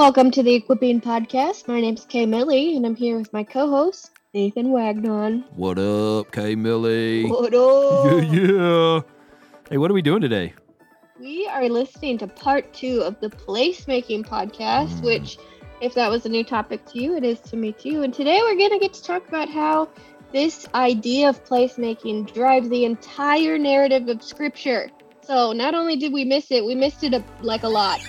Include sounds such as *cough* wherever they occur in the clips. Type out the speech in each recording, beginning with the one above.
Welcome to the Equipping Podcast. My name's Kay Millie, and I'm here with my co-host Nathan Wagnon. What up, Kay Millie? What up? Yeah, yeah. Hey, what are we doing today? We are listening to part two of the placemaking podcast, Mm. which, if that was a new topic to you, it is to me too. And today we're going to get to talk about how this idea of placemaking drives the entire narrative of Scripture. So not only did we miss it, we missed it a, like a lot.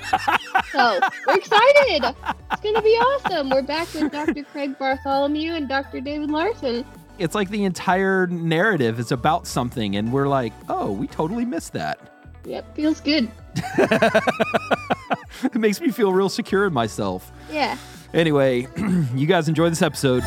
so we're excited. It's going to be awesome. We're back with Dr. Craig Bartholomew and Dr. David Larsen. It's like the entire narrative is about something, and we're like, oh, we totally missed that. Yep, feels good. *laughs* it makes me feel real secure in myself. Yeah. Anyway, *clears throat* you guys enjoy this episode.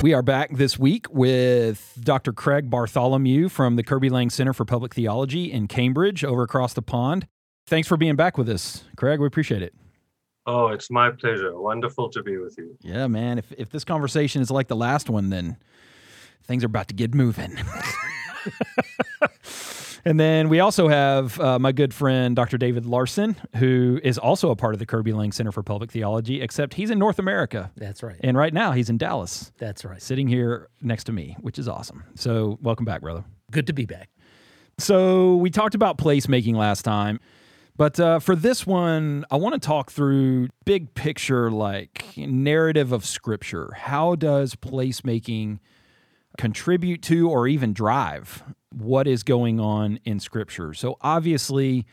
We are back this week with Dr. Craig Bartholomew from the Kirby Laing Center for Public Theology in Cambridge, over across the pond. Thanks for being back with us, Craig. We appreciate it. Oh, it's my pleasure. Wonderful to be with you. Yeah, man. If if this conversation is like the last one, then things are about to get moving. *laughs* and then we also have uh, my good friend Dr. David Larsen, who is also a part of the Kirby Laing Center for Public Theology, except he's in North America, That's right. and right now he's in Dallas, That's right. sitting here next to me, which is awesome. So welcome back, brother. Good to be back. So we talked about placemaking last time, but uh, for this one, I want to talk through big picture, like narrative of Scripture. How does placemaking contribute to or even drive what is going on in Scripture? So obviously.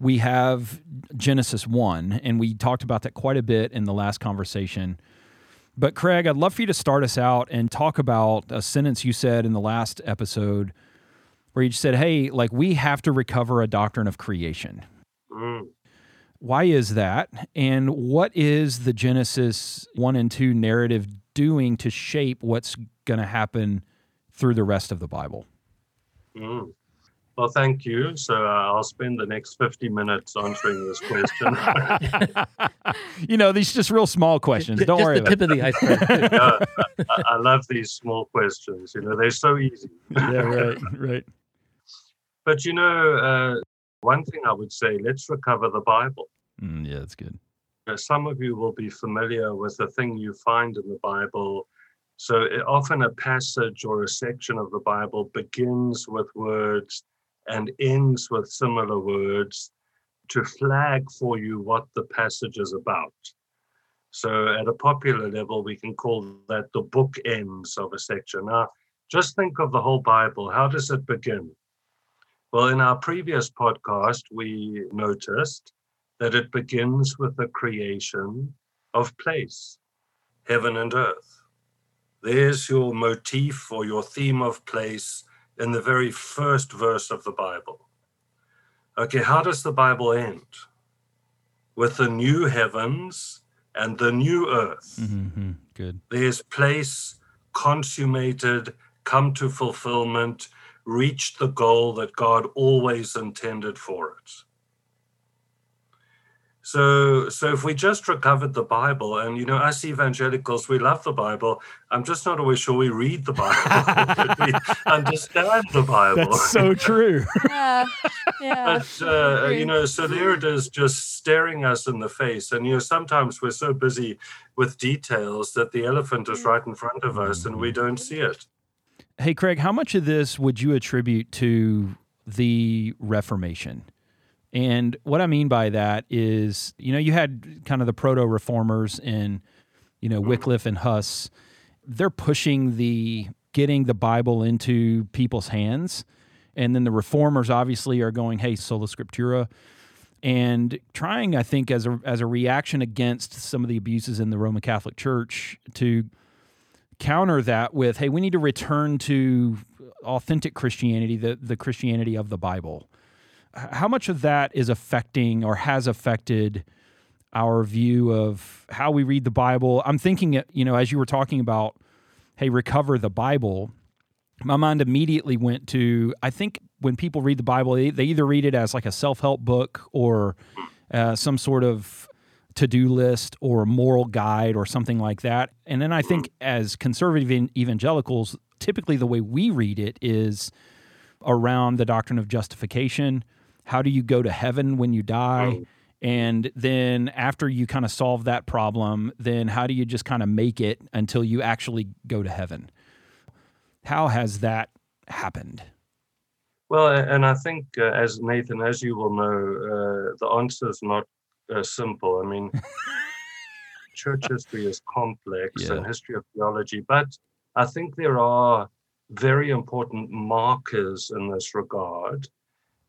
We have Genesis 1, and we talked about that quite a bit in the last conversation. But, Craig, I'd love for you to start us out and talk about a sentence you said in the last episode where you just said, hey, like we have to recover a doctrine of creation. Mm. Why is that? And what is the Genesis 1 and 2 narrative doing to shape what's going to happen through the rest of the Bible? Mm. Well, thank you. So uh, I'll spend the next 50 minutes answering this question. *laughs* you know, these just real small questions. Ju- Don't Just worry the about tip of the iceberg. *laughs* Uh, I, I love these small questions. You know, they're so easy. Yeah, right, *laughs* right. But, you know, uh, one thing I would say let's recover the Bible. Mm, yeah, that's good. Some of you will be familiar with the thing you find in the Bible. So it, often a passage or a section of the Bible begins with words and ends with similar words to flag for you what the passage is about. So at a popular level, we can call that the bookends of a section. Now, just think of the whole Bible. How does it begin? Well, in our previous podcast, we noticed that it begins with the creation of place, heaven and earth. There's your motif or your theme of place in the very first verse of the Bible. Okay, how does the Bible end? With the new heavens and the new earth. hmm Good. There's place consummated, come to fulfillment, reached the goal that God always intended for it. So, so if we just recovered the Bible, and you know, us evangelicals, we love the Bible. I'm just not always sure we read the Bible, *laughs* we *laughs* understand the Bible. That's so *laughs* true. Yeah. Yeah. But uh, uh you know, so there it is, just staring us in the face. And you know, sometimes we're so busy with details that the elephant is mm. right in front of us, and we mm. don't see it. Hey, Craig, how much of this would you attribute to the Reformation? And what I mean by that is, you know, you had kind of the proto reformers in, you know, Wycliffe and Huss. They're pushing the getting the Bible into people's hands. And then the reformers obviously are going, hey, sola scriptura, and trying, I think, as a as a reaction against some of the abuses in the Roman Catholic Church to counter that with, hey, we need to return to authentic Christianity, the, the Christianity of the Bible. How much of that is affecting or has affected our view of how we read the Bible? I'm thinking, you know, as you were talking about, hey, recover the Bible, my mind immediately went to, I think when people read the Bible, they, either read it as like a self help book or uh, some sort of to do list or moral guide or something like that. And then I think as conservative evangelicals, typically the way we read it is around the doctrine of justification. How do you go to heaven when you die? Mm. And then after you kind of solve that problem, then how do you just kind of make it until you actually go to heaven? How has that happened? Well, and I think, uh, as Nathan, as you will know, uh, the answer is not uh, simple. I mean, *laughs* church history is complex Yeah. and history of theology, but I think there are very important markers in this regard.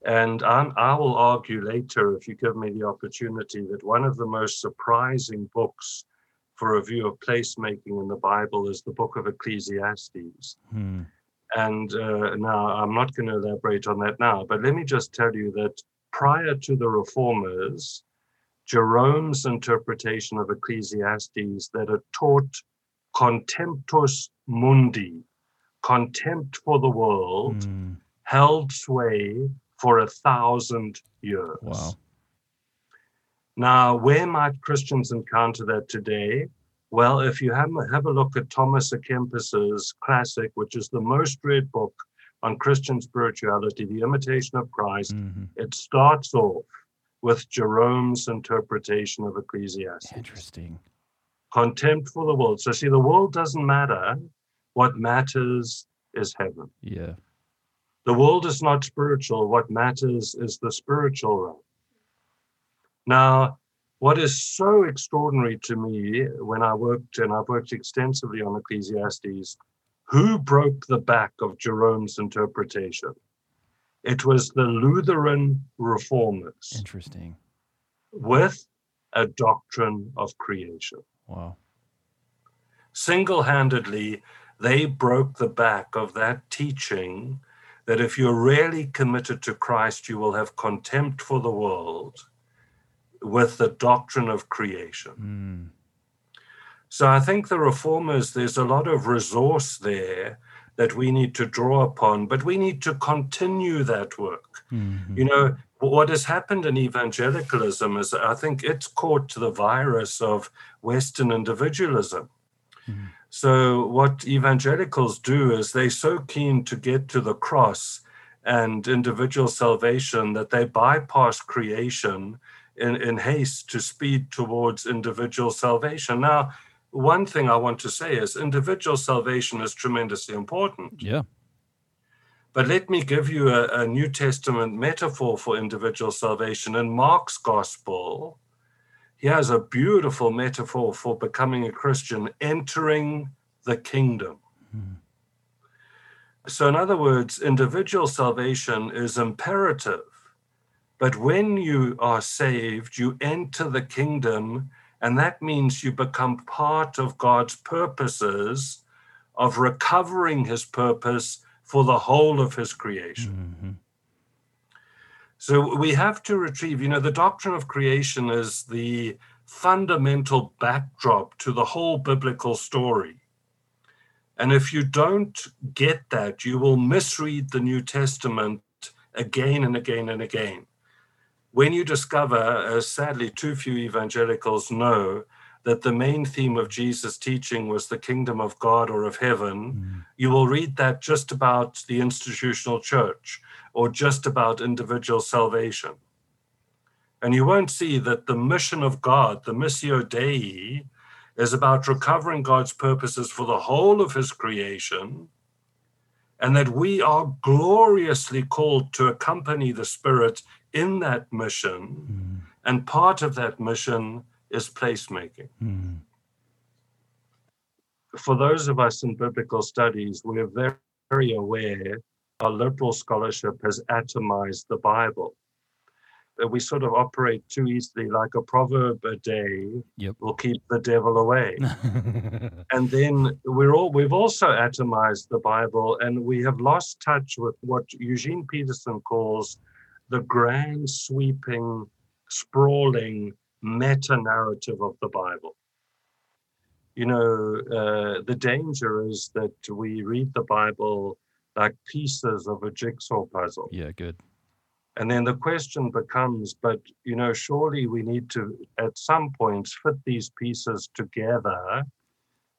And I'm, I will argue later, if you give me the opportunity, that one of the most surprising books for a view of placemaking in the Bible is the book of Ecclesiastes. Hmm. And uh, now I'm not going to elaborate on that now, but let me just tell you that prior to the reformers, Jerome's interpretation of Ecclesiastes that it taught contemptus mundi, contempt for the world, Hmm. held sway for a thousand years. Wow. Now, where might Christians encounter that today? Well, if you have, have a look at Thomas à Kempis's classic, which is the most read book on Christian spirituality, The Imitation of Christ, Mhm. it starts off with Jerome's interpretation of Ecclesiastes. Interesting. Contempt for the world. So, see, the world doesn't matter. What matters is heaven. Yeah. The world is not spiritual. What matters is the spiritual realm. Now, what is so extraordinary to me when I worked, and I've worked extensively on Ecclesiastes, who broke the back of Jerome's interpretation? It was the Lutheran reformers Interesting. with a doctrine of creation. Wow. single handedly, they broke the back of that teaching that if you're really committed to Christ, you will have contempt for the world with the doctrine of creation. Mm. So I think the reformers, there's a lot of resource there that we need to draw upon, but we need to continue that work. Mhm. You know, what has happened in evangelicalism is I think it's caught the virus of Western individualism. Mhm. So, what evangelicals do is they're so keen to get to the cross and individual salvation that they bypass creation in, in haste to speed towards individual salvation. Now, one thing I want to say is individual salvation is tremendously important. Yeah. But let me give you a, a New Testament metaphor for individual salvation. In Mark's gospel, he has a beautiful metaphor for becoming a Christian, entering the kingdom. Mhm. So, in other words, individual salvation is imperative. But when you are saved, you enter the kingdom, and that means you become part of God's purposes of recovering his purpose for the whole of his creation. So we have to retrieve, you know, the doctrine of creation is the fundamental backdrop to the whole biblical story. And if you don't get that, you will misread the New Testament again and again and again. When you discover, as sadly too few evangelicals know, that the main theme of Jesus' teaching was the kingdom of God or of heaven, Mhm. you will read that just about the institutional church or just about individual salvation. And you won't see that the mission of God, the Missio Dei, is about recovering God's purposes for the whole of his creation, and that we are gloriously called to accompany the Spirit in that mission. Mhm. And part of that mission is placemaking. Mhm. for those of us in biblical studies, we're very, very aware our liberal scholarship has atomized the Bible. That we sort of operate too easily, like a proverb a day Yep. will keep the devil away. *laughs* and then we're all we've also atomized the Bible, and we have lost touch with what Eugene Peterson calls the grand sweeping, sprawling meta narrative of the Bible you know, uh, the danger is that we read the Bible like pieces of a jigsaw puzzle. yeah, good. And then the question becomes, but, you know, surely we need to, at some points, fit these pieces together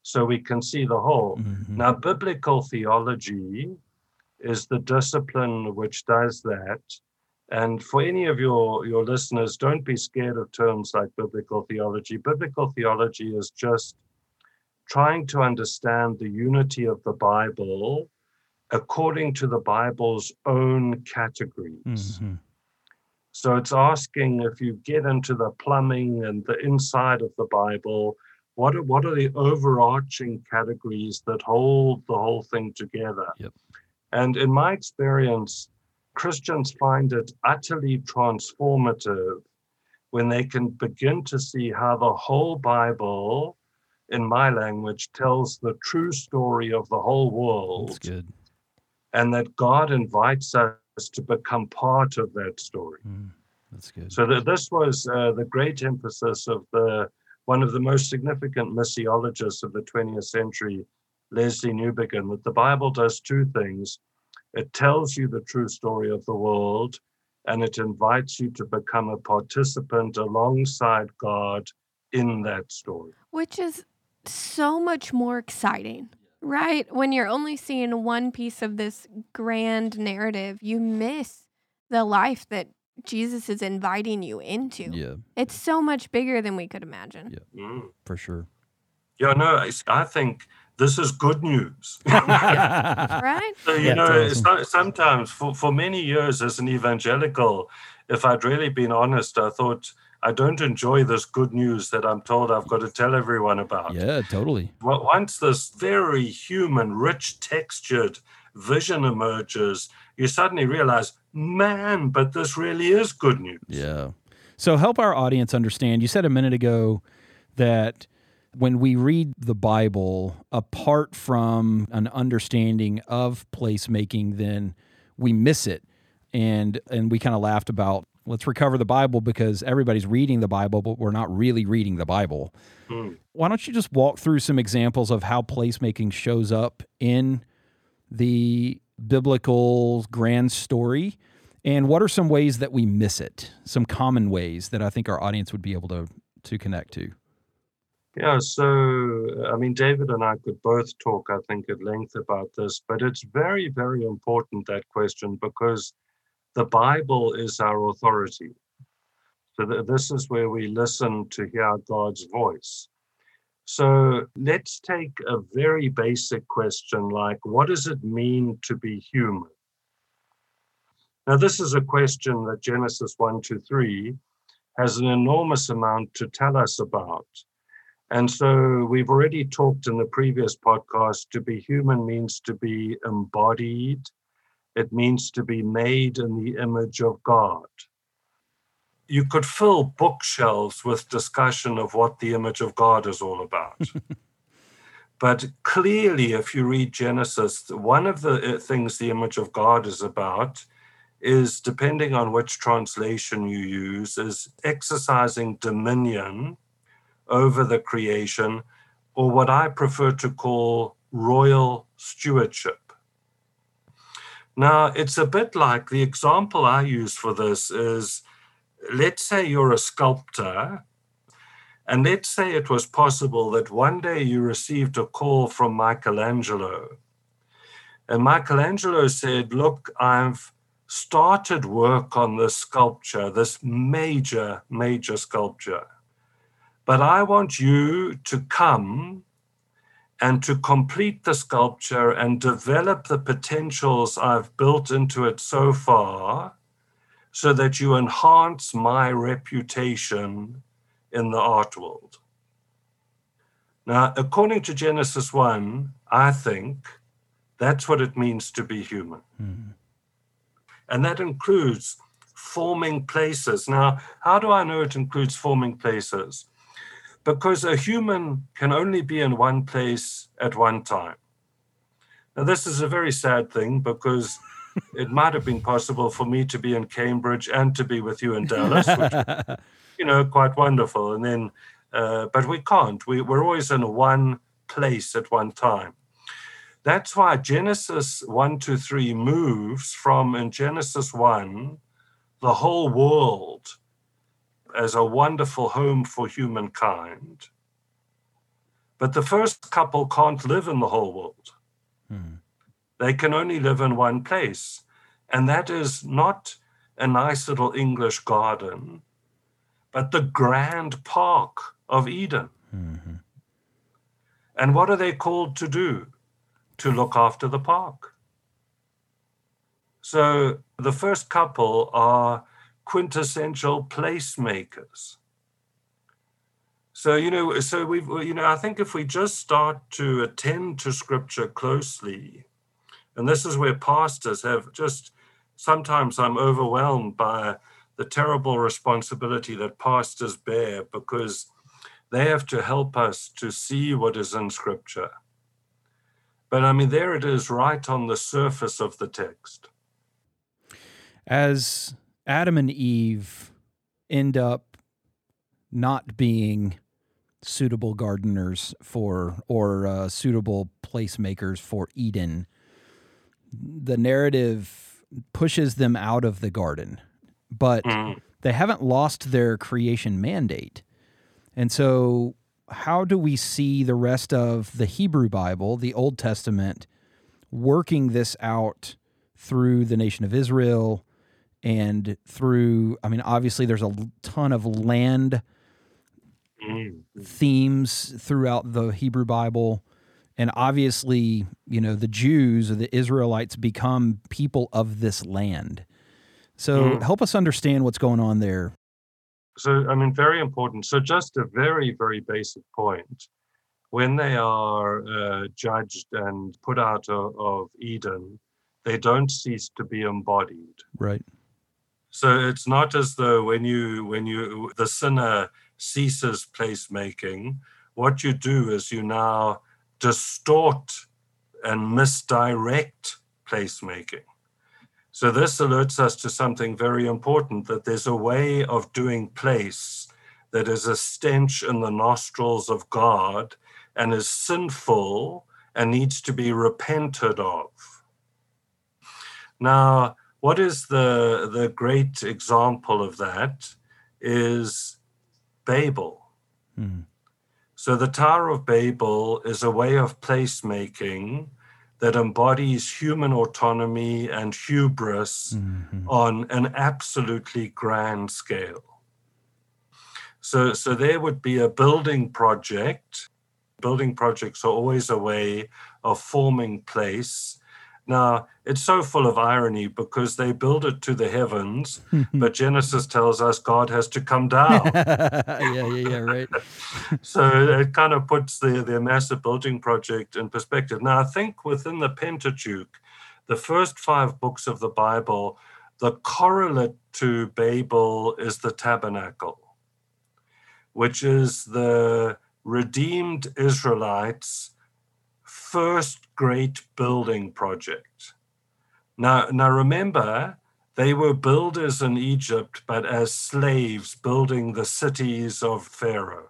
so we can see the whole. Mhm. Now, biblical theology is the discipline which does that. And for any of your, your listeners, don't be scared of terms like biblical theology. Biblical theology is just trying to understand the unity of the Bible according to the Bible's own categories. Mm-hmm. So it's asking if you get into the plumbing and the inside of the Bible, what are, what are the overarching categories that hold the whole thing together? Yep. And in my experience, Christians find it utterly transformative when they can begin to see how the whole Bible, in my language, tells the true story of the whole world. That's good. And that God invites us to become part of that story. Mm, that's good. So that this was uh, the great emphasis of the one of the most significant missiologists of the 20th century, Lesslie Newbigin, that the Bible does two things. It tells you the true story of the world, and it invites you to become a participant alongside God in that story. Which is so much more exciting, right? When you're only seeing one piece of this grand narrative, you miss the life that Jesus is inviting you into. Yeah. It's so much bigger than we could imagine. Yeah. Mm. For sure. Yeah, no, I think this is good news. *laughs* right? So, you yeah, know, awesome. sometimes for, for many years as an evangelical, if I'd really been honest, I thought I don't enjoy this good news that I'm told I've got to tell everyone about. Yeah, totally. Well, once this very human, rich, textured vision emerges, you suddenly realize, man, but this really is good news. Yeah. So help our audience understand. You said a minute ago that when we read the Bible, apart from an understanding of placemaking, then we miss it. And and we kind of laughed about let's recover the Bible because everybody's reading the Bible, but we're not really reading the Bible. Mm. Why don't you just walk through some examples of how placemaking shows up in the biblical grand story? And what are some ways that we miss it? Some common ways that I think our audience would be able to to connect to. Yeah, so I mean, David and I could both talk, I think, at length about this, but it's very, very important that question because the Bible is our authority. So th- this is where we listen to hear God's voice. So let's take a very basic question like, what does it mean to be human? Now, this is a question that Genesis 1 to 3 has an enormous amount to tell us about. And so we've already talked in the previous podcast to be human means to be embodied, it means to be made in the image of God. You could fill bookshelves with discussion of what the image of God is all about. *laughs* but clearly, if you read Genesis, one of the uh, things the image of God is about is, depending on which translation you use, is exercising dominion over the creation, or what I prefer to call royal stewardship. Now, it's a bit like the example I use for this is let's say you're a sculptor, and let's say it was possible that one day you received a call from Michelangelo. And Michelangelo said, Look, I've started work on this sculpture, this major, major sculpture. But I want you to come and to complete the sculpture and develop the potentials I've built into it so far so that you enhance my reputation in the art world. Now, according to Genesis 1, I think that's what it means to be human. Mm-hmm. And that includes forming places. Now, how do I know it includes forming places? Because a human can only be in one place at one time. Now, this is a very sad thing because *laughs* it might have been possible for me to be in Cambridge and to be with you in Dallas, which, *laughs* you know, quite wonderful. And then, uh, but we can't. We, we're always in one place at one time. That's why Genesis 1 to 3 moves from in Genesis 1, the whole world as a wonderful home for humankind. But the first couple can't live in the whole world. Hmm. They can only live in one place. And that is not a nice little English garden, but the grand park of Eden. Mm-hmm. And what are they called to do? To look after the park. So the first couple are quintessential placemakers. So you know, so we've you know, I think if we just start to attend to Scripture closely, and this is where pastors have just sometimes I'm overwhelmed by the terrible responsibility that pastors bear because they have to help us to see what is in Scripture. But I mean, there it is right on the surface of the text. As Adam and Eve end up not being suitable gardeners for or uh, suitable placemakers for Eden, the narrative pushes them out of the garden, but mm. they haven't lost their creation mandate. And so, how do we see the rest of the Hebrew Bible, the Old Testament, working this out through the nation of Israel and through, I mean, obviously, there's a ton of land mm. themes throughout the Hebrew Bible. And obviously, you know, the Jews or the Israelites become people of this land. So mm. help us understand what's going on there so, I mean, very important. So, just a very, very basic point. When they are uh, judged and put out of, of Eden, they don't cease to be embodied. Right. So it's not as though when you when you the sinner ceases placemaking, what you do is you now distort and misdirect placemaking. So, this alerts us to something very important that there's a way of doing place that is a stench in the nostrils of God and is sinful and needs to be repented of. Now, what is the, the great example of that is Babel. Mm. So, the Tower of Babel is a way of placemaking that embodies human autonomy and hubris mm-hmm. on an absolutely grand scale. So, so there would be a building project. Building projects are always a way of forming place now, it's so full of irony because they build it to the heavens, *laughs* but Genesis tells us God has to come down. *laughs* yeah, yeah, yeah, right. *laughs* so it kind of puts the, the massive building project in perspective. Now, I think within the Pentateuch, the first five books of the Bible, the correlate to Babel is the tabernacle, which is the redeemed Israelites first great building project. Now, now remember, they were builders in Egypt, but as slaves building the cities of Pharaoh.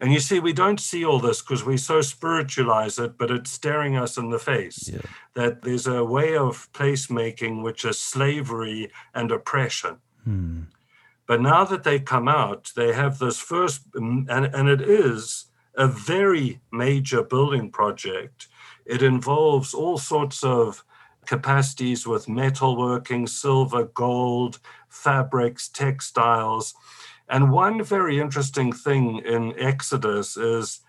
And you see, we don't see all this because we so spiritualize it, but it's staring us in the face yeah. that there's a way of placemaking which is slavery and oppression. Hmm. But now that they come out, they have this first, and, and it is a very major building project. It involves all sorts of capacities with metalworking, silver, gold, fabrics, textiles. And one very interesting thing in Exodus is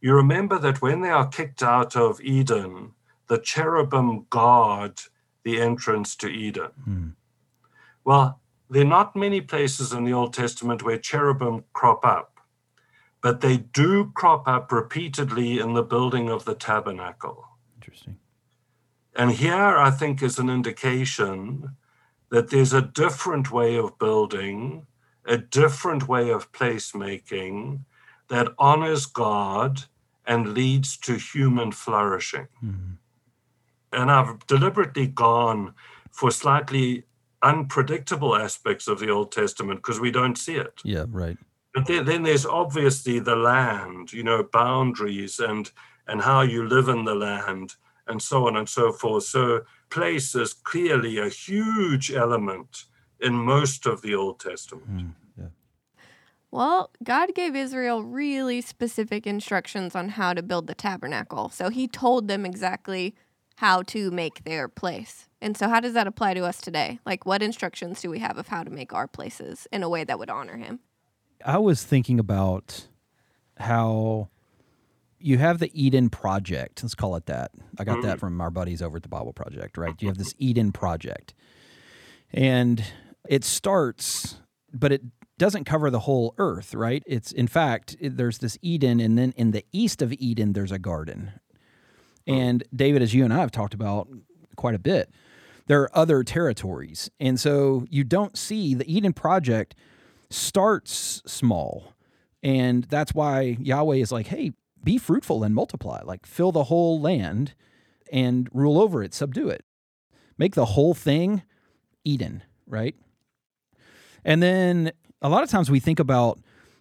you remember that when they are kicked out of Eden, the cherubim guard the entrance to Eden. Hmm. Well, there are not many places in the Old Testament where cherubim crop up but they do crop up repeatedly in the building of the tabernacle. Interesting. And here, I think, is an indication that there's a different way of building, a different way of placemaking that honors God and leads to human flourishing. Mm-hmm. And I've deliberately gone for slightly unpredictable aspects of the Old Testament because we don't see it. Yeah, right. But then, then there's obviously the land, you know, boundaries and and how you live in the land and so on and so forth. So place is clearly a huge element in most of the Old Testament. Mm, yeah. Well, God gave Israel really specific instructions on how to build the tabernacle. So he told them exactly how to make their place. And so, how does that apply to us today? Like, what instructions do we have of how to make our places in a way that would honor Him? I was thinking about how you have the Eden Project. Let's call it that. I got that mm-hmm. from our buddies over at the Bible Project, right? You have this Eden Project. And it starts, but it doesn't cover the whole earth, right? It's in fact, it, there's this Eden, and then in the east of Eden, there's a garden. Hmm. And David, as you and I have talked about quite a bit, there are other territories. And so you don't see the Eden Project starts small. And that's why Yahweh is like, hey, be fruitful and multiply, like fill the whole land and rule over it, subdue it. Make the whole thing Eden, right? And then a lot of times we think about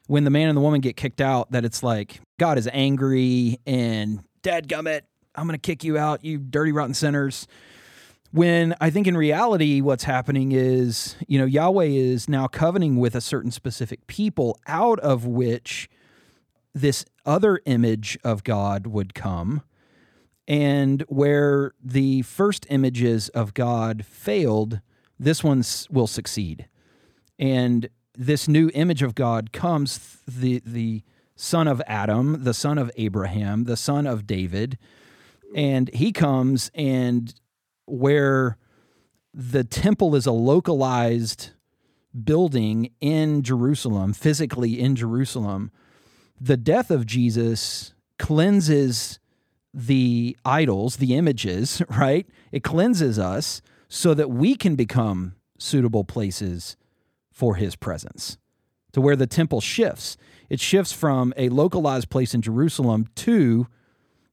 when the man and the woman get kicked out that it's like God is angry and dadgummit, I'm going to kick you out, you dirty rotten sinners. When I think in reality, what's happening is, you know, Yahweh is now covenanting with a certain specific people out of which this other image of God would come. And where the first images of God failed, this one will succeed. And this new image of God comes the the son of Adam, the son of Abraham, the son of David, and he comes and where the temple is a localized building in Jerusalem, physically in Jerusalem, the death of Jesus cleanses the idols, the images, *laughs* right? It cleanses us so that we can become suitable places for his presence. To where the temple shifts. It shifts from a localized place in Jerusalem to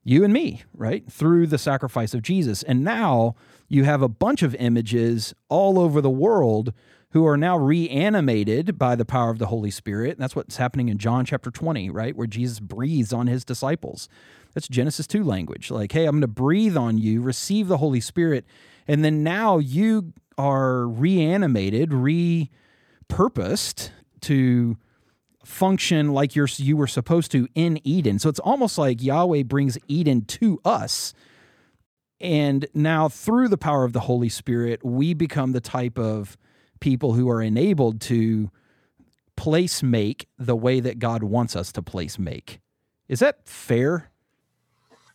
you and me, right? Through the sacrifice of Jesus. And now you have a bunch of images all over the world who are now reanimated by the power of the Holy Spirit. And that's what's happening in John chapter 20, right? Where Jesus breathes on his disciples. That's Genesis 2 language. Like, hey, I'm going to breathe on you, receive the Holy Spirit. And then now you are reanimated, repurposed to function like you're you were supposed to in Eden. So it's almost like Yahweh brings Eden to us. And now through the power of the Holy Spirit, we become the type of people who are enabled to place make the way that God wants us to place make. Is that fair?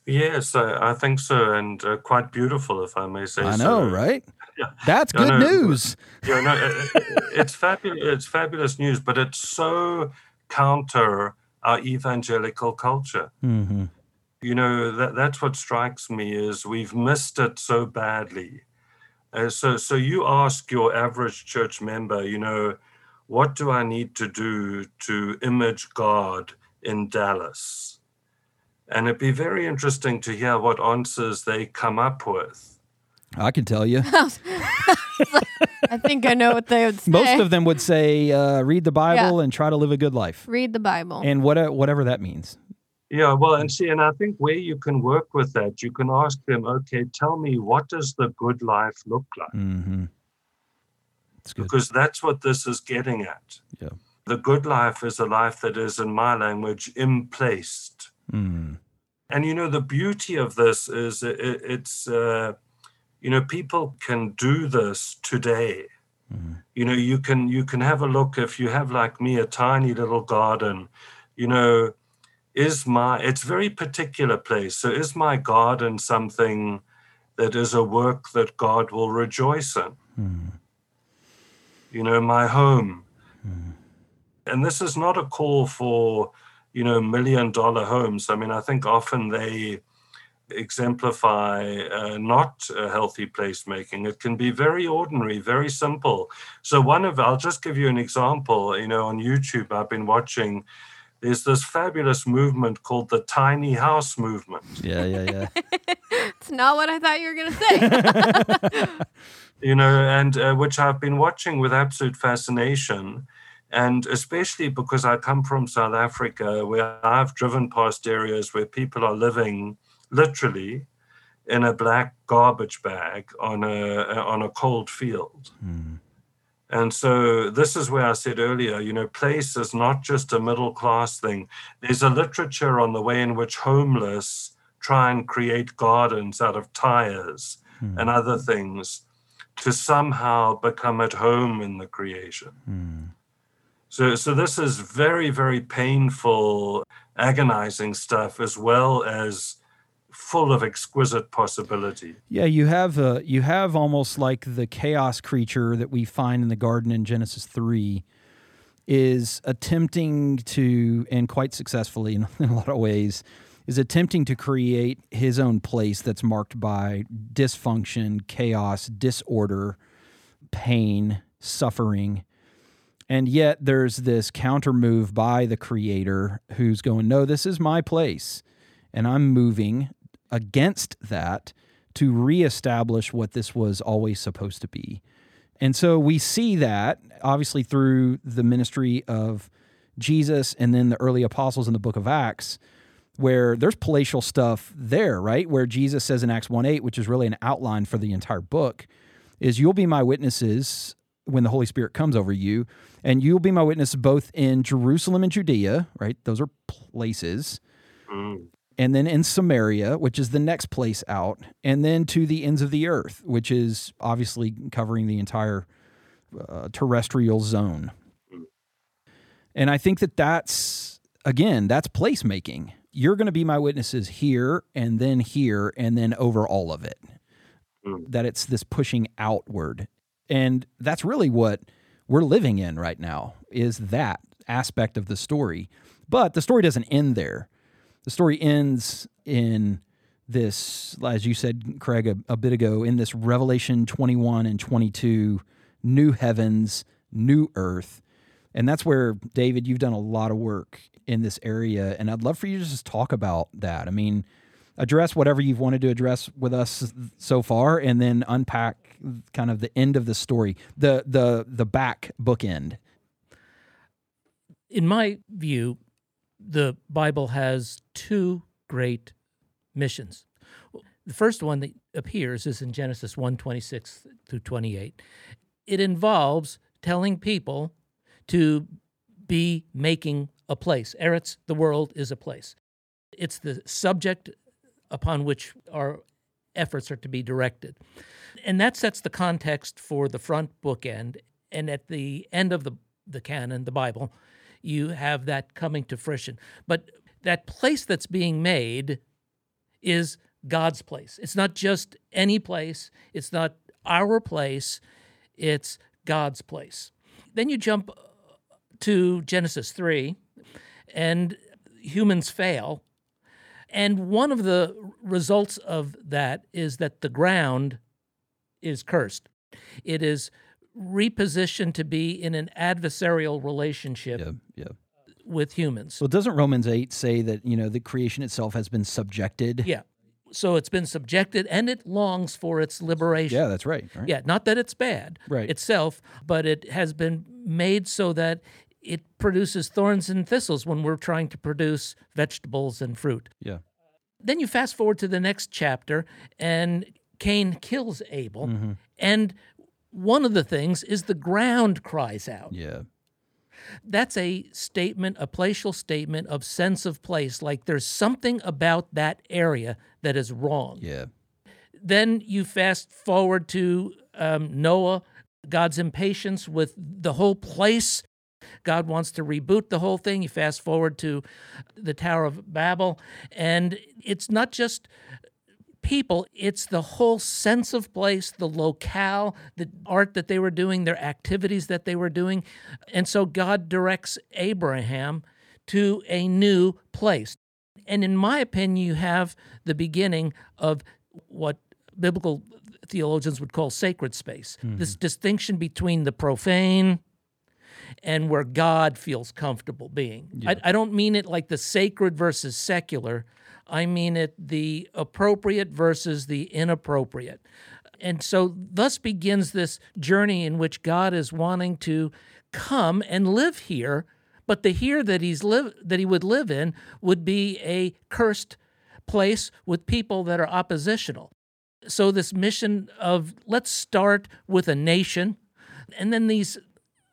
Yes, I, I think so, and uh, quite beautiful, if I may say. I know, so. right? *laughs* That's No, good no, news. Yeah, no, it- it- it's fabulous. It's fabulous news, but it's so counter our evangelical culture. hmm You know that that's what strikes me is we've missed it so badly. Uh, so, so you ask your average church member, you know, what do I need to do to image God in Dallas? And it'd be very interesting to hear what answers they come up with. I can tell you. *laughs* I think I know what they would say. Most of them would say, uh, read the Bible and try to live a good life. read the Bible. And what, whatever that means. Yeah, well, and see, and I think where you can work with that, you can ask them, okay, tell me what does the good life look like? hmm It's good. Because that's what this is getting at. Yeah. The good life is a life that is, in my language, implaced. Mm. And you know, the beauty of this is it, it's, uh, you know, people can do this today. Mhm. You know, you can you can have a look if you have like me a tiny little garden. You know, is my it's very particular place. So is my garden something that is a work that God will rejoice in? Mm. You know, my home. Mm. And this is not a call for, you know, million dollar homes. I mean, I think often they exemplify uh, not a healthy placemaking. It can be very ordinary, very simple. So, one of, I'll just give you an example. You know, on YouTube, I've been watching, there's this fabulous movement called the tiny house movement. Yeah, yeah, yeah. *laughs* it's not what I thought you were going to say. *laughs* you know, and uh, which I've been watching with absolute fascination. And especially because I come from South Africa, where I've driven past areas where people are living literally in a black garbage bag on a on a cold field. Mm. And so this is where I said earlier, you know, place is not just a middle class thing. There's a literature on the way in which homeless try and create gardens out of tires Hmm. and other things to somehow become at home in the creation. Hmm. So, so this is very, very painful, agonizing stuff, as well as full of exquisite possibility. Yeah, you have uh, you have almost like the chaos creature that we find in the garden in Genesis three is attempting to, and quite successfully in, *laughs* in a lot of ways, is attempting to create his own place that's marked by dysfunction, chaos, disorder, pain, suffering. And yet there's this counter move by the creator who's going, No, this is my place. And I'm moving against that to reestablish what this was always supposed to be. And so we see that obviously through the ministry of Jesus and then the early apostles in the book of Acts, where there's palatial stuff there, right? Where Jesus says in Acts 1 8, which is really an outline for the entire book, is you'll be my witnesses when the Holy Spirit comes over you, and you'll be my witness both in Jerusalem and Judea, right? Those are places Mm. And then in Samaria, which is the next place out, and then to the ends of the earth, which is obviously covering the entire uh, terrestrial zone. And I think that that's, again, that's placemaking. You're going to be my witnesses here and then here and then over all of it. Mm. That it's this pushing outward. And that's really what we're living in right now is that aspect of the story. But the story doesn't end there the story ends in this, as you said, Craig, a, a, bit ago, in this Revelation 21 and 22, new heavens, new earth. And that's where, David, you've done a lot of work in this area. And I'd love for you to just talk about that. I mean, address whatever you've wanted to address with us so far, and then unpack kind of the end of the story, the the the back bookend. In my view, the Bible has two great missions. The first one that appears is in Genesis 1 26 through 28. It involves telling people to be making a place. Eretz, the world, is a place. It's the subject upon which our efforts are to be directed. And that sets the context for the front bookend. And at the end of the, the canon, the Bible, you have that coming to fruition. But that place that's being made is God's place. It's not just any place, it's not our place, it's God's place. Then you jump uh, to Genesis 3, and humans fail. And one of the results of that is that the ground is cursed. It is repositioned to be in an adversarial relationship Yeah, yeah. with humans. Well, doesn't Romans 8 say that, you know, the creation itself has been subjected? Yeah. So it's been subjected and it longs for its liberation. Yeah, that's right. right. Yeah, not that it's bad Right. itself, but it has been made so that it produces thorns and thistles when we're trying to produce vegetables and fruit. Yeah. Then you fast forward to the next chapter, and Cain kills Abel. Mm-hmm. And one of the things is the ground cries out. Yeah. That's a statement, a placial statement of sense of place, like there's something about that area that is wrong. Yeah. Then you fast forward to um, Noah, God's impatience with the whole place. God wants to reboot the whole thing. You fast forward to the Tower of Babel, and it's not just people, it's the whole sense of place, the locale, the art that they were doing, their activities that they were doing. And so God directs Abraham to a new place. And in my opinion, you have the beginning of what biblical theologians would call sacred space this mm-hmm. distinction between the profane and where God feels comfortable being. I, I don't mean it like the sacred versus secular. I mean it the appropriate versus the inappropriate. And so thus begins this journey in which God is wanting to come and live here, but the here that he's live that he would live in would be a cursed place with people that are oppositional. So this mission of let's start with a nation and then these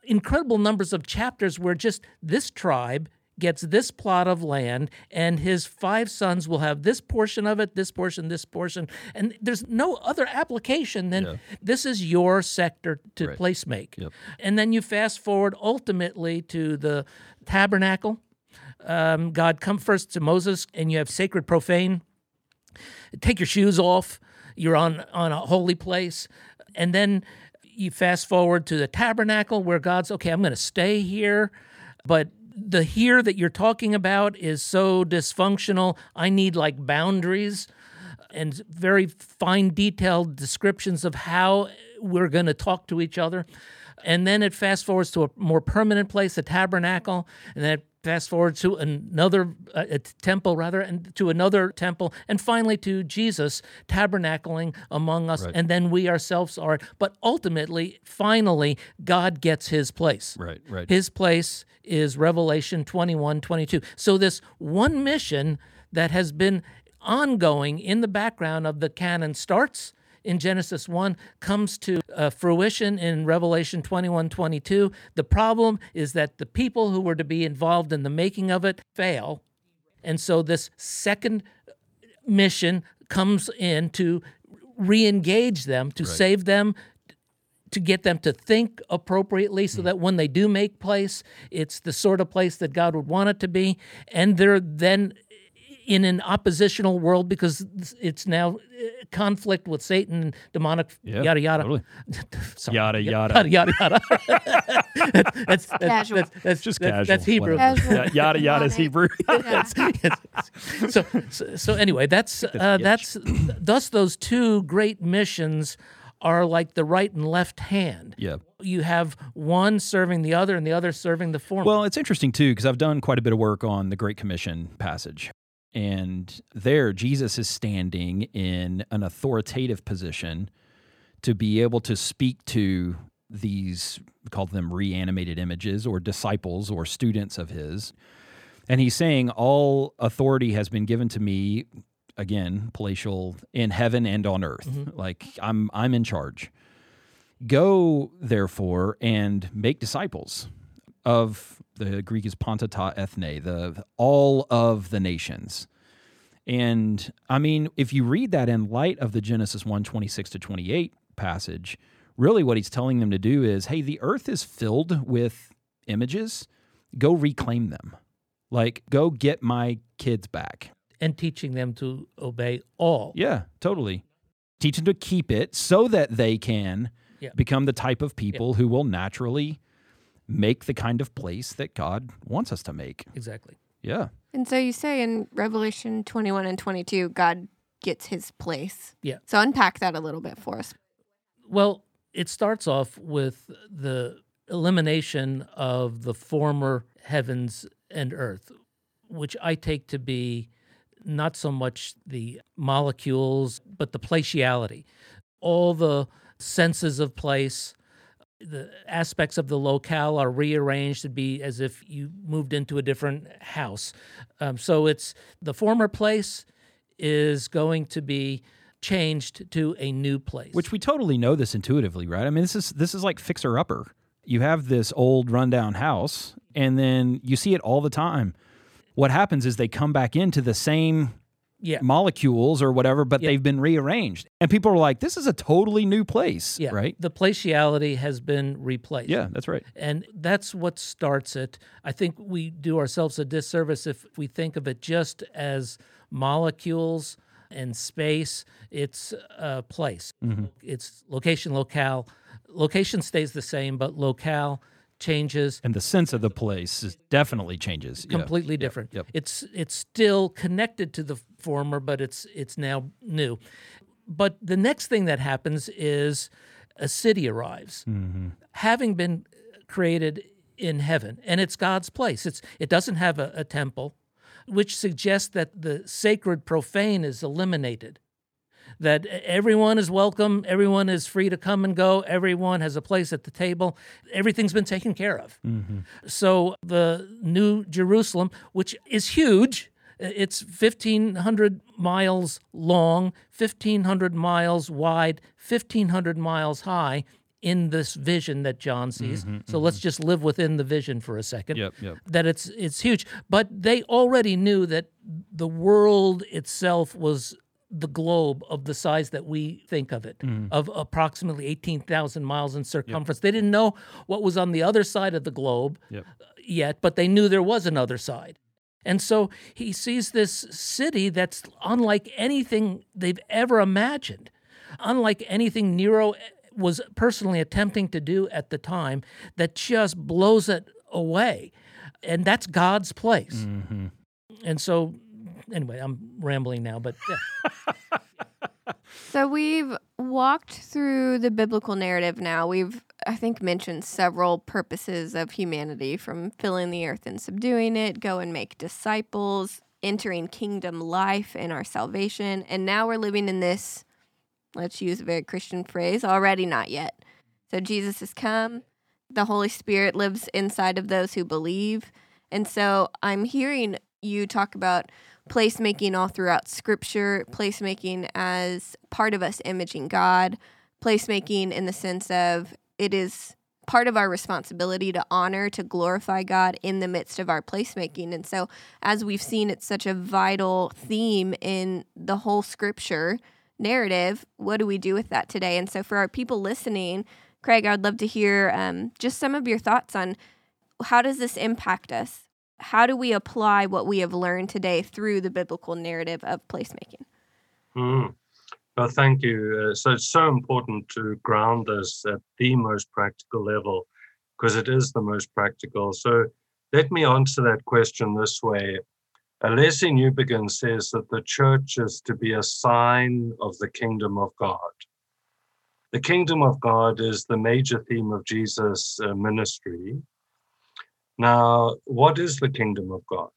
incredible numbers of chapters where just this tribe gets this plot of land, and his five sons will have this portion of it, this portion, this portion. And there's no other application than Yeah. this is your sector to Right. place make. Yep. And then you fast forward ultimately to the tabernacle. Um, God come first to Moses, and you have sacred profane. Take your shoes off. You're on on a holy place, and then you fast forward to the tabernacle where God's okay. I'm going to stay here, but the here that you're talking about is so dysfunctional. I need like boundaries and very fine detailed descriptions of how we're going to talk to each other. And then it fast forwards to a more permanent place, a tabernacle, and then it fast forward to another uh, a temple, rather, and to another temple, and finally to Jesus tabernacling among us, Right. and then we ourselves are. But ultimately, finally, God gets his place. Right, right. His place is Revelation 21, 22. So, this one mission that has been ongoing in the background of the canon starts in Genesis 1, comes to uh, fruition in Revelation 21, 22. The problem is that the people who were to be involved in the making of it fail. And so, this second mission comes in to re engage them, to save them, to get them to think appropriately so that when they do make place, it's the sort of place that God would want it to be. And they're then in an oppositional world because it's now uh, conflict with Satan, demonic, Yeah, yada yada. totally. *laughs* Sorry, Yada, yada yada yada. that's, *laughs* that's, that's, Casual. that's, that's Just that's, casual. That's Hebrew. Casual. Yeah, yada yada is Hebrew. *laughs* Yes, yes. So, so, so anyway, that's uh, that's thus those two great missions are like the right and left hand. yeah. You have one serving the other, and the other serving the former. Well, it's interesting too because I've done quite a bit of work on the Great Commission passage. And there, Jesus is standing in an authoritative position to be able to speak to these, call them reanimated images or disciples or students of his. And he's saying, All authority has been given to me, again, palatial, in heaven and on earth. Mm-hmm. Like I'm, I'm in charge. Go, therefore, and make disciples of the Greek is panta ta ethne, the all of the nations. And I mean, if you read that in light of the Genesis 1 26 to 28 passage, really what he's telling them to do is hey, the earth is filled with images. Go reclaim them. Like, go get my kids back. and teaching them to obey all. Yeah, totally. Teach them to keep it so that they can Yeah. become the type of people who will naturally make the kind of place that God wants us to make. Exactly. Yeah. And so you say in Revelation 21 and 22, God gets his place. Yeah. So unpack that a little bit for us. Well, it starts off with the elimination of the former heavens and earth, which I take to be not so much the molecules, but the placiality. All the senses of place, the aspects of the locale are rearranged to be as if you moved into a different house. Um, so it's the former place is going to be changed to a new place. Which we totally know this intuitively, right? I mean, this is this is like fixer upper. You have this old rundown house and then you see it all the time. What happens is they come back into the same yeah, molecules or whatever, but Yeah. they've been rearranged. And people are like, this is a totally new place, yeah, right? The placiality has been replaced. Yeah, that's right. And that's what starts it. I think we do ourselves a disservice if we think of it just as molecules and space. It's a place. Mm-hmm. It's location, locale. Location stays the same, but locale changes. And the sense of the place is definitely changes. Yeah. completely different. yep. It's it's still connected to the former, but it's it's now new. But the next thing that happens is a city arrives, Mm-hmm. having been created in heaven, and it's God's place. It's it doesn't have a, a temple, which suggests that the sacred profane is eliminated. That everyone is welcome, everyone is free to come and go, everyone has a place at the table, everything's been taken care of. Mm-hmm. So the New Jerusalem, which is huge, it's 1,500 miles long, 1,500 miles wide, 1,500 miles high, in this vision that John sees. Mhm, so let's just live within the vision for a second. Yep, yep. That it's it's huge, but they already knew that the world itself was the globe of the size that we think of it, Mhm. of approximately 18,000 miles in circumference. They didn't know what was on the other side of the globe Yep. yet, but they knew there was another side. And so he sees this city that's unlike anything they've ever imagined, unlike anything Nero was personally attempting to do at the time, that just blows it away. And that's God's place. Mhm. And so, anyway, I'm rambling now, but yeah. *laughs* So we've walked through the biblical narrative now. We've, I think, mentioned several purposes of humanity from filling the earth and subduing it, go and make disciples, entering kingdom life and our salvation. And now we're living in this, let's use a very Christian phrase, already not yet. So Jesus has come, the Holy Spirit lives inside of those who believe. And so I'm hearing you talk about placemaking all throughout scripture, placemaking as part of us imaging God, placemaking in the sense of it is part of our responsibility to honor, to glorify God in the midst of our placemaking. And so, as we've seen, it's such a vital theme in the whole scripture narrative. What do we do with that today? And so, for our people listening, Craig, I would love to hear um, just some of your thoughts on how does this impact us? How do we apply what we have learned today through the biblical narrative of placemaking? Mm. Well, thank you. Uh, so it's so important to ground this at the most practical level because it is the most practical. So let me answer that question this way. Uh, Newbigin says that the church is to be a sign of the kingdom of God. The kingdom of God is the major theme of Jesus' uh, ministry. Now, what is the kingdom of God?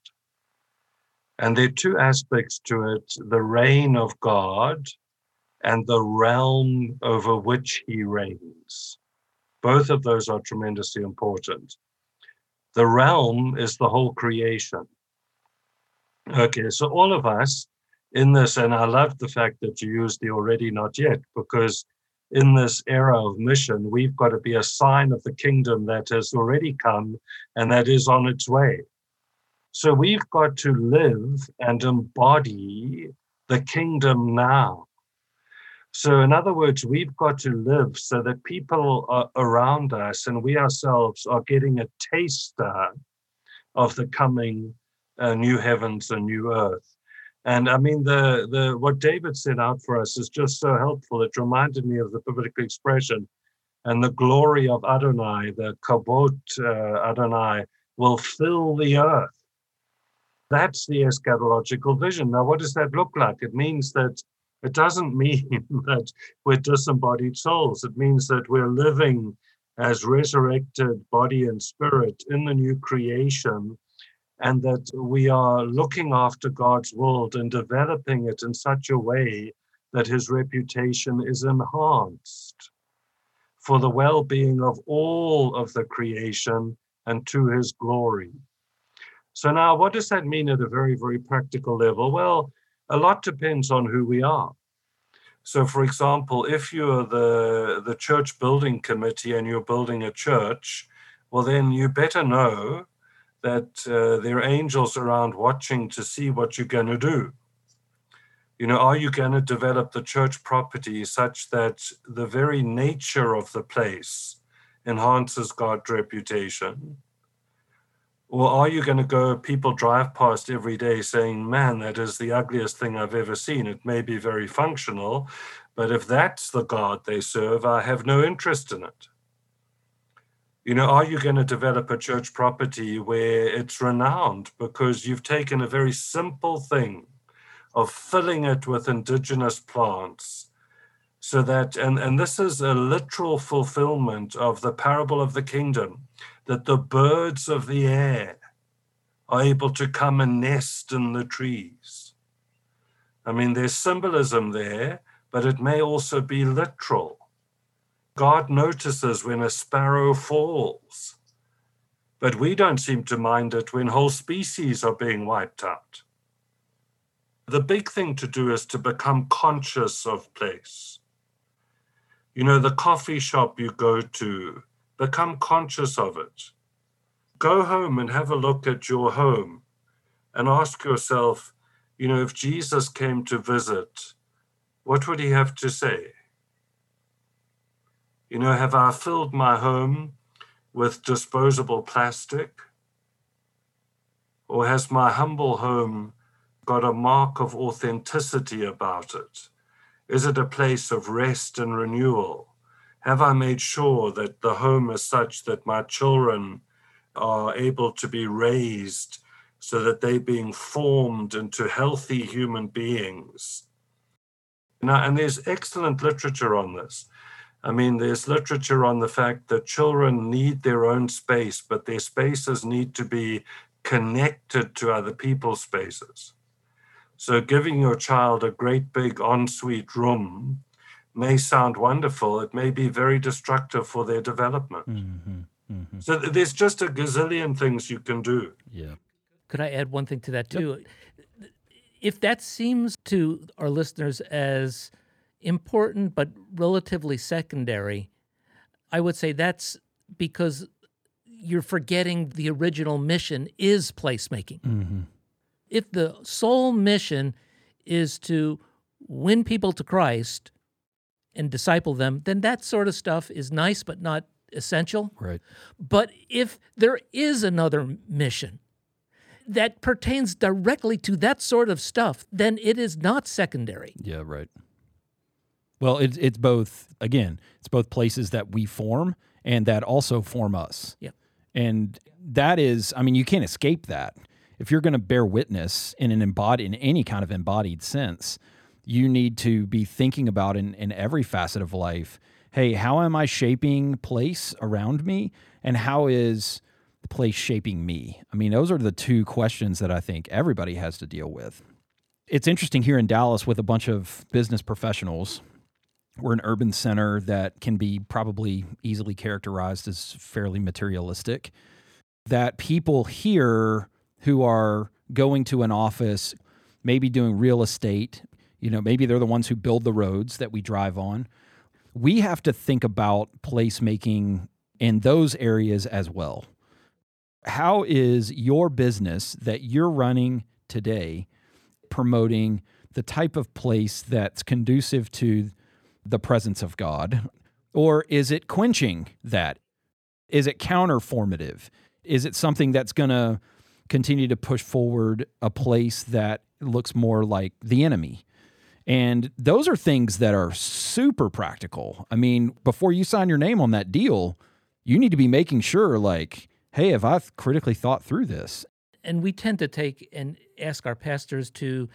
And there are two aspects to it the reign of God and the realm over which he reigns. Both of those are tremendously important. The realm is the whole creation. Okay, so all of us in this, and I love the fact that you used the already not yet, because in this era of mission, we've got to be a sign of the kingdom that has already come and that is on its way. So we've got to live and embody the kingdom now. So, in other words, we've got to live so that people are around us and we ourselves are getting a taster of the coming uh, new heavens and new earth. And I mean, the the what David set out for us is just so helpful. It reminded me of the biblical expression, and the glory of Adonai, the kabot uh, Adonai, will fill the earth. That's the eschatological vision. Now, what does that look like? It means that it doesn't *laughs* mean that we're disembodied souls. It means that we're living as resurrected body and spirit in the new creation, and that we are looking after God's world and developing it in such a way that his reputation is enhanced for the well being of all of the creation and to his glory. So, now what does that mean at a very, very practical level? Well, a lot depends on who we are. So, for example, if you're the, the church building committee and you're building a church, well, then you better know that uh, there are angels around watching to see what you're going to do. You know, are you going to develop the church property such that the very nature of the place enhances God's reputation? Or are you going to go, people drive past every day saying, man, that is the ugliest thing I've ever seen. It may be very functional, but if that's the God they serve, I have no interest in it. You know, are you going to develop a church property where it's renowned because you've taken a very simple thing of filling it with indigenous plants so that, and, and this is a literal fulfillment of the parable of the kingdom that the birds of the air are able to come and nest in the trees. I mean, there's symbolism there, but it may also be literal. God notices when a sparrow falls, but we don't seem to mind it when whole species are being wiped out. The big thing to do is to become conscious of place. You know, the coffee shop you go to, become conscious of it. Go home and have a look at your home and ask yourself, you know, if Jesus came to visit, what would he have to say? You know, have I filled my home with disposable plastic? Or has my humble home got a mark of authenticity about it? Is it a place of rest and renewal? Have I made sure that the home is such that my children are able to be raised so that they're being formed into healthy human beings? Now, and there's excellent literature on this. I mean, there's literature on the fact that children need their own space, but their spaces need to be connected to other people's spaces. So, giving your child a great big ensuite room may sound wonderful. It may be very destructive for their development. Mm-hmm. Mm-hmm. So, there's just a gazillion things you can do. Yeah. Could I add one thing to that too? If that seems to our listeners as important but relatively secondary, I would say that's because you're forgetting the original mission is placemaking. Mm-hmm. If the sole mission is to win people to Christ and disciple them, then that sort of stuff is nice but not essential. Right. But if there is another mission that pertains directly to that sort of stuff, then it is not secondary. Yeah. Right. Well, it's it's both. Again, it's both places that we form and that also form us. Yeah. And that is, I mean, you can't escape that. If you're going to bear witness in an embodied, in any kind of embodied sense, you need to be thinking about in, in every facet of life. Hey, how am I shaping place around me, and how is the place shaping me? I mean, those are the two questions that I think everybody has to deal with. It's interesting here in Dallas with a bunch of business professionals we're an urban center that can be probably easily characterized as fairly materialistic. That people here who are going to an office, maybe doing real estate, you know, maybe they're the ones who build the roads that we drive on. We have to think about placemaking in those areas as well. How is your business that you're running today promoting the type of place that's conducive to the presence of God? Or is it quenching that? Is it counterformative? Is it something that's going to continue to push forward a place that looks more like the enemy? And those are things that are super practical. I mean, before you sign your name on that deal, you need to be making sure, like, hey, have I critically thought through this? And we tend to take and ask our pastors to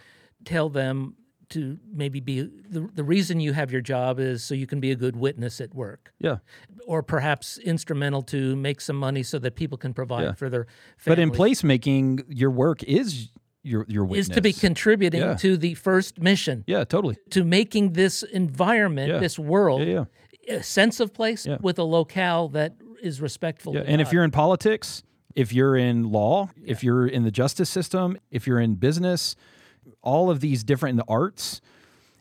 tell them to maybe be the, the reason you have your job is so you can be a good witness at work Yeah. or perhaps instrumental to make some money so that people can provide Yeah. for their But in families. placemaking, your work is your your witness. is to be contributing Yeah. to the first mission Yeah, totally. to making this environment Yeah. this world a sense of place with a locale that is respectful Yeah, and if you're in politics, if you're in law, if you're in the justice system, if you're in business, all of these different in the arts,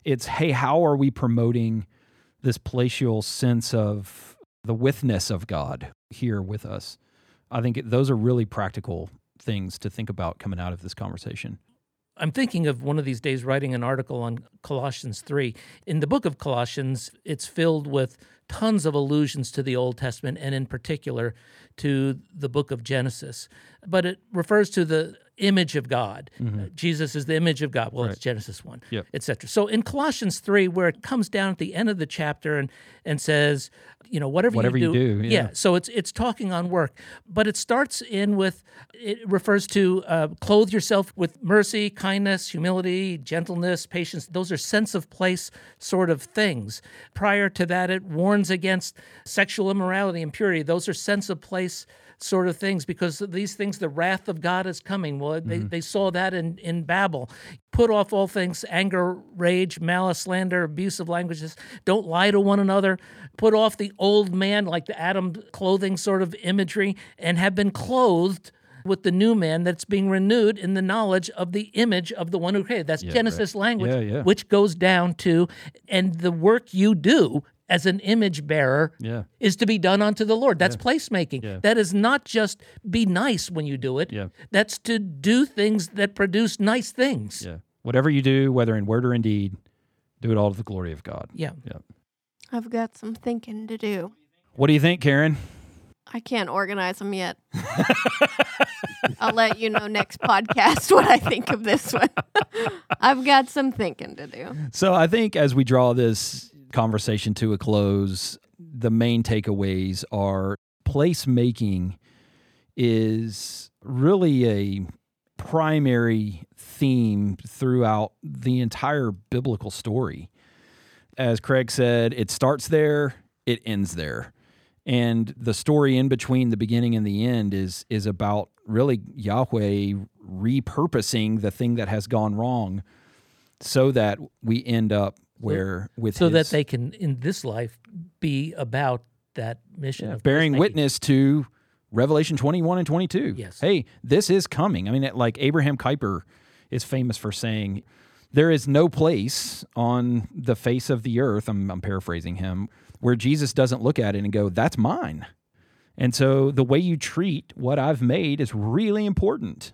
it's hey, how are we promoting this palatial sense of the withness of God here with us? I think those are really practical things to think about coming out of this conversation. I'm thinking of one of these days writing an article on Colossians 3. In the book of Colossians, it's filled with tons of allusions to the Old Testament and, in particular, to the book of Genesis. But it refers to the image of God. Uh, Jesus is the image of God. Well, it's Genesis 1, Yep. etc. So in Colossians 3, where it comes down at the end of the chapter and, and says, you know, whatever, Whatever you do, yeah. so it's it's talking on work, but it starts in with it refers to uh, clothe yourself with mercy, kindness, humility, gentleness, patience. Those are sense of place sort of things. Prior to that, it warns against sexual immorality, impurity. Those are sense of place sort of things because these things the wrath of god is coming. Well they, mm-hmm. they saw that in, in babel. Put off all things anger rage malice slander abusive languages. Don't lie to one another. Put off the old man like the adam clothing sort of imagery and have been clothed with the new man that's being renewed in the knowledge of the image of the one who created. That's genesis language Yeah, yeah. which goes down to and the work you do as an image bearer Yeah. is to be done unto the Lord. That's placemaking. Yeah. That is not just be nice when you do it. Yeah. That's to do things that produce nice things. Yeah. Whatever you do, whether in word or in deed, do it all to the glory of God. Yeah. Yeah. I've got some thinking to do. What do you think, Karen? I can't organize them yet. *laughs* I'll let you know next podcast *laughs* what I think of this one. *laughs* I've got some thinking to do. So I think as we draw this conversation to a close, the main takeaways are placemaking is really a primary theme throughout the entire biblical story. As Craig said, it starts there, it ends there. And the story in between the beginning and the end is is about really Yahweh repurposing the thing that has gone wrong so that we end up where with So that they can, in this life, be about that mission yeah, of bearing witness to Revelation 21 and 22. Yes. Hey, this is coming. I mean, like Abraham Kuyper is famous for saying, there is no place on the face of the earth, I'm, I'm paraphrasing him, where Jesus doesn't look at it and go, that's mine. And so the way you treat what I've made is really important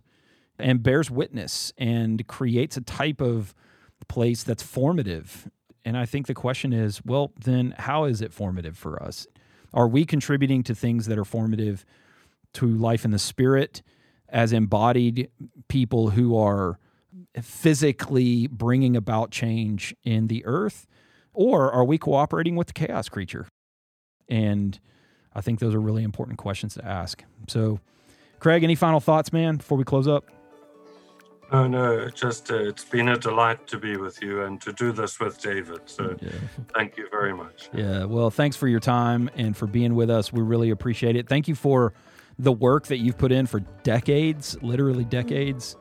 and bears witness and creates a type of place that's formative. And I think the question is, well, then how is it formative for us? Are we contributing to things that are formative to life in the spirit as embodied people who are physically bringing about change in the earth? Or are we cooperating with the chaos creature? And I think those are really important questions to ask. So, Craig, any final thoughts, man, before we close up? Oh no, just uh, it's been a delight to be with you and to do this with David. So Yeah. thank you very much. Yeah. Well, thanks for your time and for being with us. We really appreciate it. Thank you for the work that you've put in for decades, literally decades.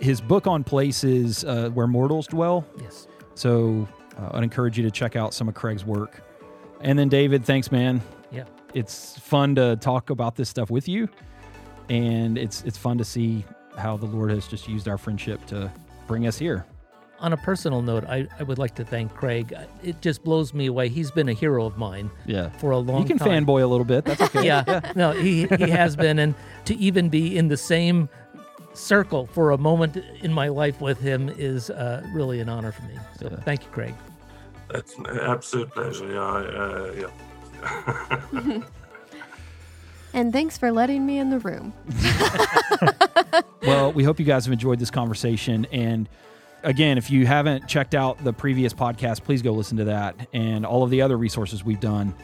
His book on places uh, where mortals dwell. Yes. So uh, I'd encourage you to check out some of Craig's work. And then, David, thanks, man. Yeah. It's fun to talk about this stuff with you. And it's it's fun to see how the Lord has just used our friendship to bring us here. On a personal note, I, I would like to thank Craig. It just blows me away. He's been a hero of mine Yeah. for a long time. You can time. fanboy a little bit. That's okay. *laughs* yeah, no, he he has been, and to even be in the same circle for a moment in my life with him is uh, really an honor for me. So Yeah. thank you, Craig. That's an absolute pleasure. Yeah, uh, yeah. *laughs* And thanks for letting me in the room. *laughs* Well, we hope you guys have enjoyed this conversation. And again, if you haven't checked out the previous podcast, please go listen to that and all of the other resources we've done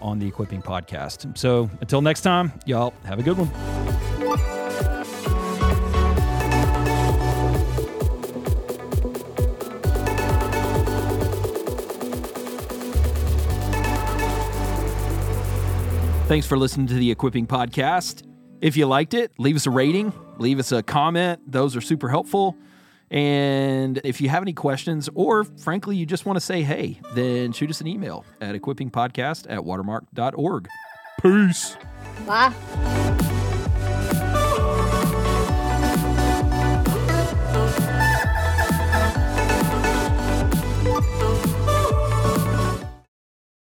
on the Equipping Podcast. So until next time, y'all have a good one. Thanks for listening to the Equipping Podcast. If you liked it, leave us a rating, leave us a comment. Those are super helpful. And if you have any questions, or frankly, you just want to say hey, then shoot us an email at equippingpodcast at watermark.org. Peace. Bye.